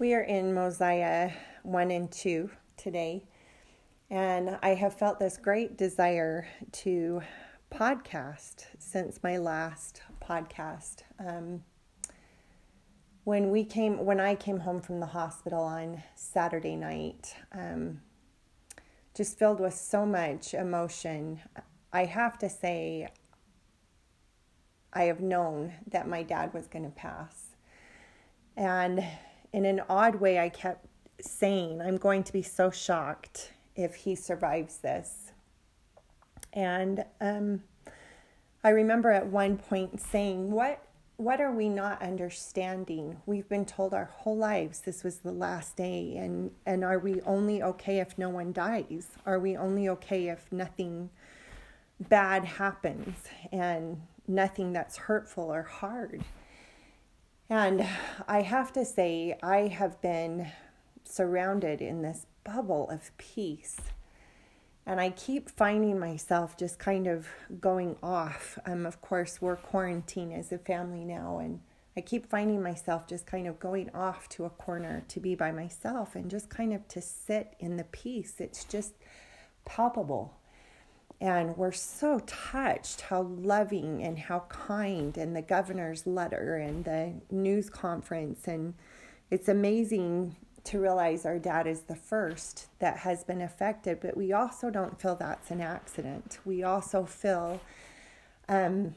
We are in Mosiah 1 and 2 today, and I have felt this great desire to podcast since my last podcast. Um, when we came, when I came home from the hospital on Saturday night, um, just filled with so much emotion, I have to say, I have known that my dad was going to pass. And in an odd way, I kept saying, I'm going to be so shocked if he survives this. And um, I remember at one point saying, What what are we not understanding? We've been told our whole lives this was the last day, and, and are we only okay if no one dies? Are we only okay if nothing bad happens and nothing that's hurtful or hard? And I have to say, I have been surrounded in this bubble of peace. And I keep finding myself just kind of going off. Um, of course, we're quarantined as a family now, and I keep finding myself just kind of going off to a corner to be by myself and just kind of to sit in the peace. It's just palpable. And we're so touched how loving and how kind, and the governor's letter and the news conference. And it's amazing to realize our dad is the first that has been affected, but we also don't feel that's an accident. We also feel um,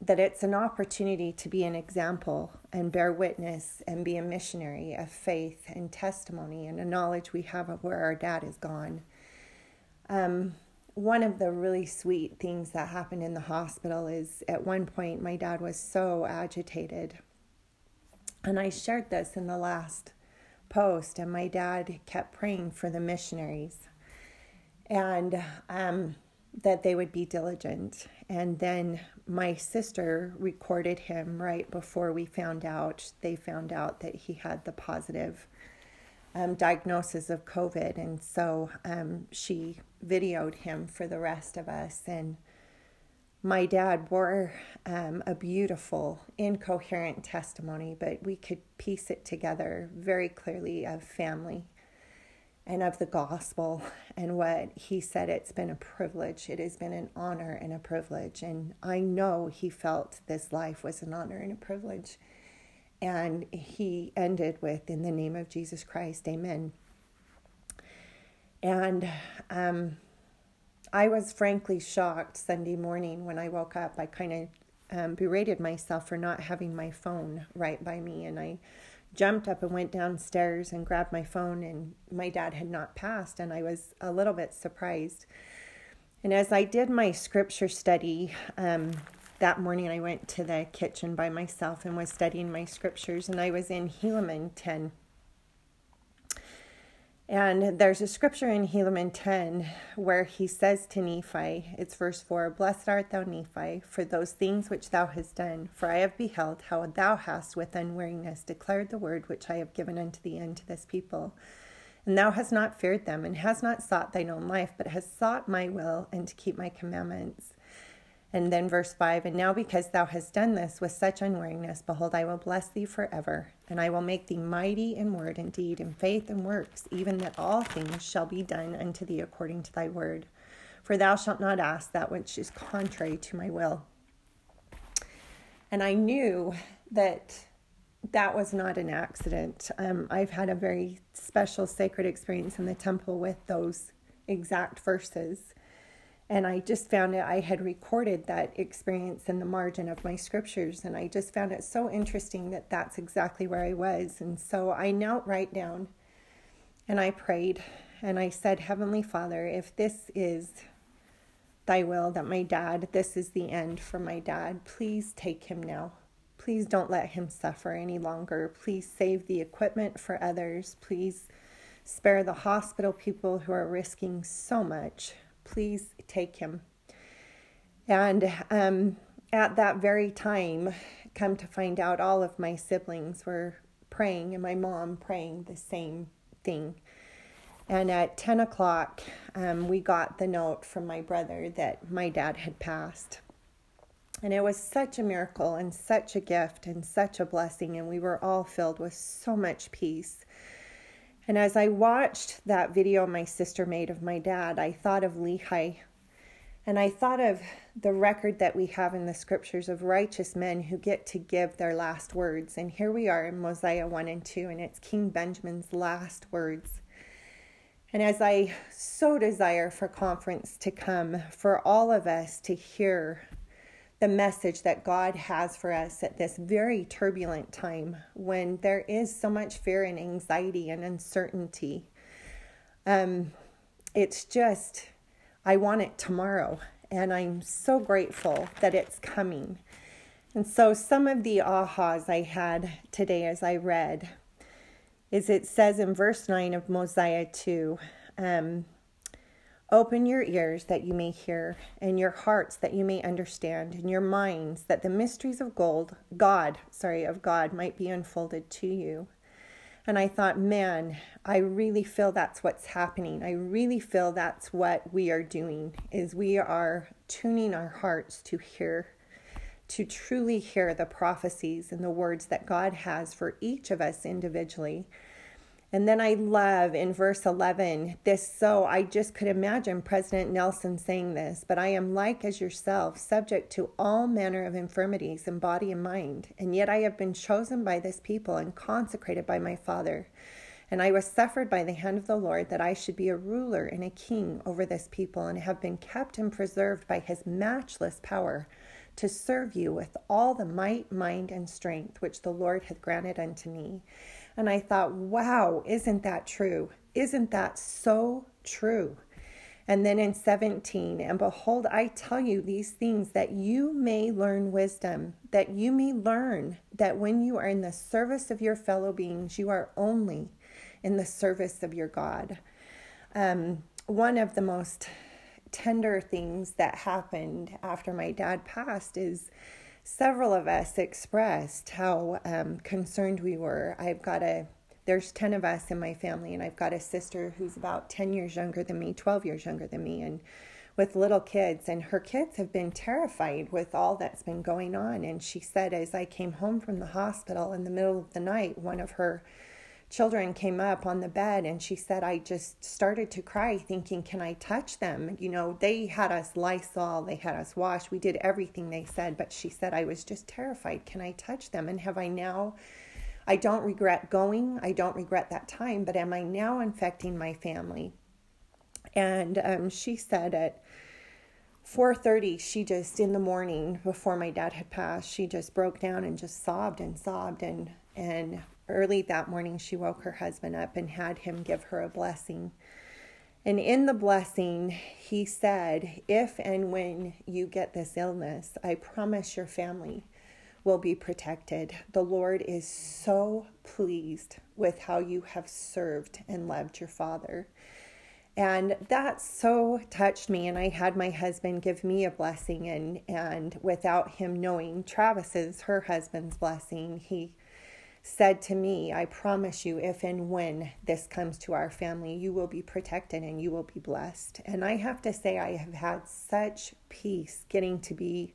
that it's an opportunity to be an example and bear witness and be a missionary of faith and testimony and a knowledge we have of where our dad is gone. Um, one of the really sweet things that happened in the hospital is at one point my dad was so agitated. And I shared this in the last post, and my dad kept praying for the missionaries and um, that they would be diligent. And then my sister recorded him right before we found out, they found out that he had the positive um, diagnosis of COVID. And so um, she videoed him for the rest of us. And my dad wore um, a beautiful, incoherent testimony, but we could piece it together very clearly of family and of the gospel and what he said it's been a privilege. It has been an honor and a privilege. And I know he felt this life was an honor and a privilege. And he ended with, In the name of Jesus Christ, amen. And um, I was frankly shocked Sunday morning when I woke up. I kind of um, berated myself for not having my phone right by me. And I jumped up and went downstairs and grabbed my phone, and my dad had not passed. And I was a little bit surprised. And as I did my scripture study, um, that morning I went to the kitchen by myself and was studying my scriptures, and I was in Helaman 10. And there's a scripture in Helaman 10 where he says to Nephi, it's verse 4 Blessed art thou, Nephi, for those things which thou hast done. For I have beheld how thou hast with unweariness declared the word which I have given unto thee and to this people. And thou hast not feared them, and hast not sought thine own life, but hast sought my will and to keep my commandments. And then verse 5 And now because thou hast done this with such unweariness, behold, I will bless thee forever, and I will make thee mighty in word and deed, in faith and works, even that all things shall be done unto thee according to thy word. For thou shalt not ask that which is contrary to my will. And I knew that that was not an accident. Um, I've had a very special sacred experience in the temple with those exact verses. And I just found it, I had recorded that experience in the margin of my scriptures. And I just found it so interesting that that's exactly where I was. And so I knelt right down and I prayed and I said, Heavenly Father, if this is thy will that my dad, this is the end for my dad, please take him now. Please don't let him suffer any longer. Please save the equipment for others. Please spare the hospital people who are risking so much please take him. And um, at that very time, come to find out, all of my siblings were praying, and my mom praying the same thing. And at 10 o'clock, um, we got the note from my brother that my dad had passed. And it was such a miracle and such a gift and such a blessing. And we were all filled with so much peace. And as I watched that video my sister made of my dad, I thought of Lehi. And I thought of the record that we have in the scriptures of righteous men who get to give their last words. And here we are in Mosiah 1 and 2, and it's King Benjamin's last words. And as I so desire for conference to come, for all of us to hear the message that God has for us at this very turbulent time when there is so much fear and anxiety and uncertainty. Um, it's just, I want it tomorrow, and I'm so grateful that it's coming. And so, some of the ahas I had today as I read is it says in verse 9 of Mosiah 2 um, Open your ears that you may hear, and your hearts that you may understand, and your minds that the mysteries of gold, God, sorry, of God might be unfolded to you. And I thought, man, I really feel that's what's happening. I really feel that's what we are doing is we are tuning our hearts to hear to truly hear the prophecies and the words that God has for each of us individually and then I love in verse 11 this so I just could imagine President Nelson saying this, but I am like as yourself, subject to all manner of infirmities in body and mind, and yet I have been chosen by this people and consecrated by my Father. And I was suffered by the hand of the Lord that I should be a ruler and a king over this people, and have been kept and preserved by his matchless power to serve you with all the might, mind, and strength which the Lord hath granted unto me. And I thought, wow, isn't that true? Isn't that so true? And then in 17, and behold, I tell you these things that you may learn wisdom, that you may learn that when you are in the service of your fellow beings, you are only in the service of your God. Um, one of the most tender things that happened after my dad passed is several of us expressed how um, concerned we were. I've got a there's 10 of us in my family and I've got a sister who's about 10 years younger than me, 12 years younger than me and with little kids and her kids have been terrified with all that's been going on and she said as I came home from the hospital in the middle of the night one of her children came up on the bed and she said i just started to cry thinking can i touch them? You know they had us lysol they had us wash we did everything they said but she said i was just terrified. Can i touch them? And have i now i don't regret going i don't regret that time but am i now infecting my family? And um, she said at 4:30 she just in the morning before my dad had passed she just broke down and just sobbed and sobbed and and Early that morning, she woke her husband up and had him give her a blessing. And in the blessing, he said, If and when you get this illness, I promise your family will be protected. The Lord is so pleased with how you have served and loved your father. And that so touched me. And I had my husband give me a blessing, and, and without him knowing Travis's, her husband's blessing, he said to me, I promise you, if and when this comes to our family, you will be protected and you will be blessed. And I have to say, I have had such peace getting to be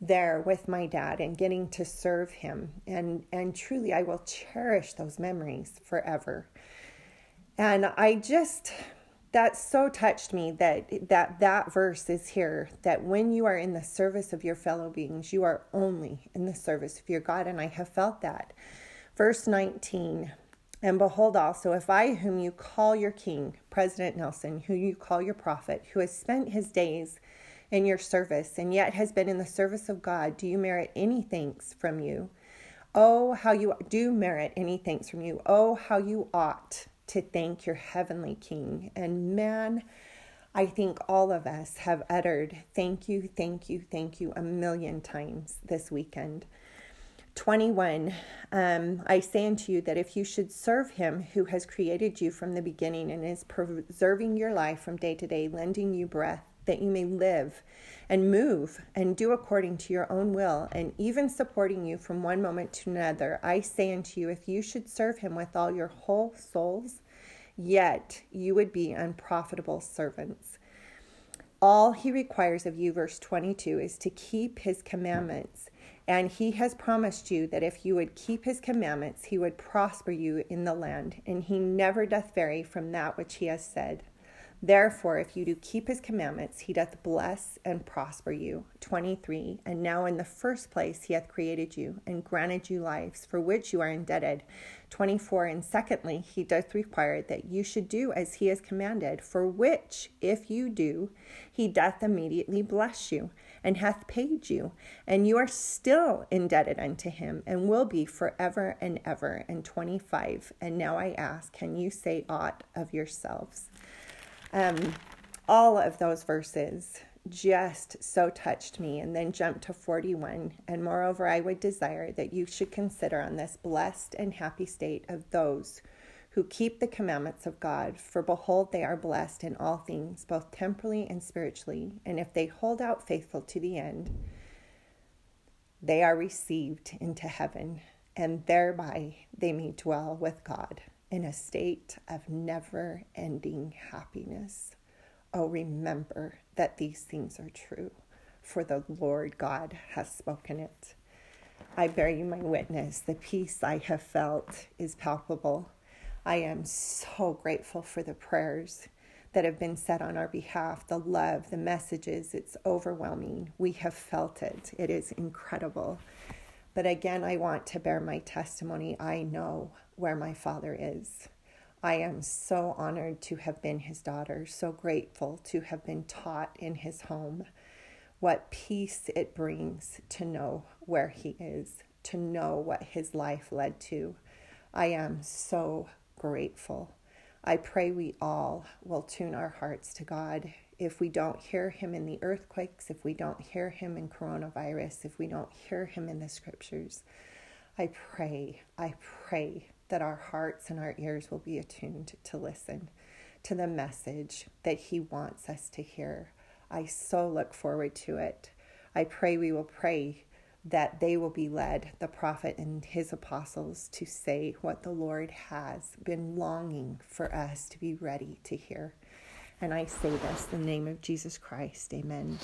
there with my dad and getting to serve him. And, and truly, I will cherish those memories forever. And I just, that so touched me that that that verse is here that when you are in the service of your fellow beings you are only in the service of your god and i have felt that Verse 19 And behold, also, if I, whom you call your king, President Nelson, who you call your prophet, who has spent his days in your service and yet has been in the service of God, do you merit any thanks from you? Oh, how you do merit any thanks from you. Oh, how you ought to thank your heavenly King. And man, I think all of us have uttered thank you, thank you, thank you a million times this weekend. 21 um, I say unto you that if you should serve him who has created you from the beginning and is preserving your life from day to day, lending you breath, that you may live and move and do according to your own will, and even supporting you from one moment to another, I say unto you, if you should serve him with all your whole souls, yet you would be unprofitable servants. All he requires of you, verse 22, is to keep his commandments. And he has promised you that if you would keep his commandments, he would prosper you in the land. And he never doth vary from that which he has said. Therefore, if you do keep his commandments, he doth bless and prosper you. 23. And now, in the first place, he hath created you and granted you lives, for which you are indebted. 24. And secondly, he doth require that you should do as he has commanded, for which, if you do, he doth immediately bless you and hath paid you. And you are still indebted unto him and will be forever and ever. And 25. And now I ask, can you say aught of yourselves? Um, all of those verses just so touched me and then jumped to 41 and moreover i would desire that you should consider on this blessed and happy state of those who keep the commandments of god for behold they are blessed in all things both temporally and spiritually and if they hold out faithful to the end they are received into heaven and thereby they may dwell with god in a state of never ending happiness. Oh, remember that these things are true, for the Lord God has spoken it. I bear you my witness. The peace I have felt is palpable. I am so grateful for the prayers that have been said on our behalf, the love, the messages. It's overwhelming. We have felt it. It is incredible. But again, I want to bear my testimony. I know where my father is. I am so honored to have been his daughter, so grateful to have been taught in his home what peace it brings to know where he is, to know what his life led to. I am so grateful. I pray we all will tune our hearts to God. If we don't hear him in the earthquakes, if we don't hear him in coronavirus, if we don't hear him in the scriptures, I pray, I pray that our hearts and our ears will be attuned to listen to the message that He wants us to hear. I so look forward to it. I pray we will pray that they will be led, the prophet and his apostles, to say what the Lord has been longing for us to be ready to hear. And I say this in the name of Jesus Christ. Amen.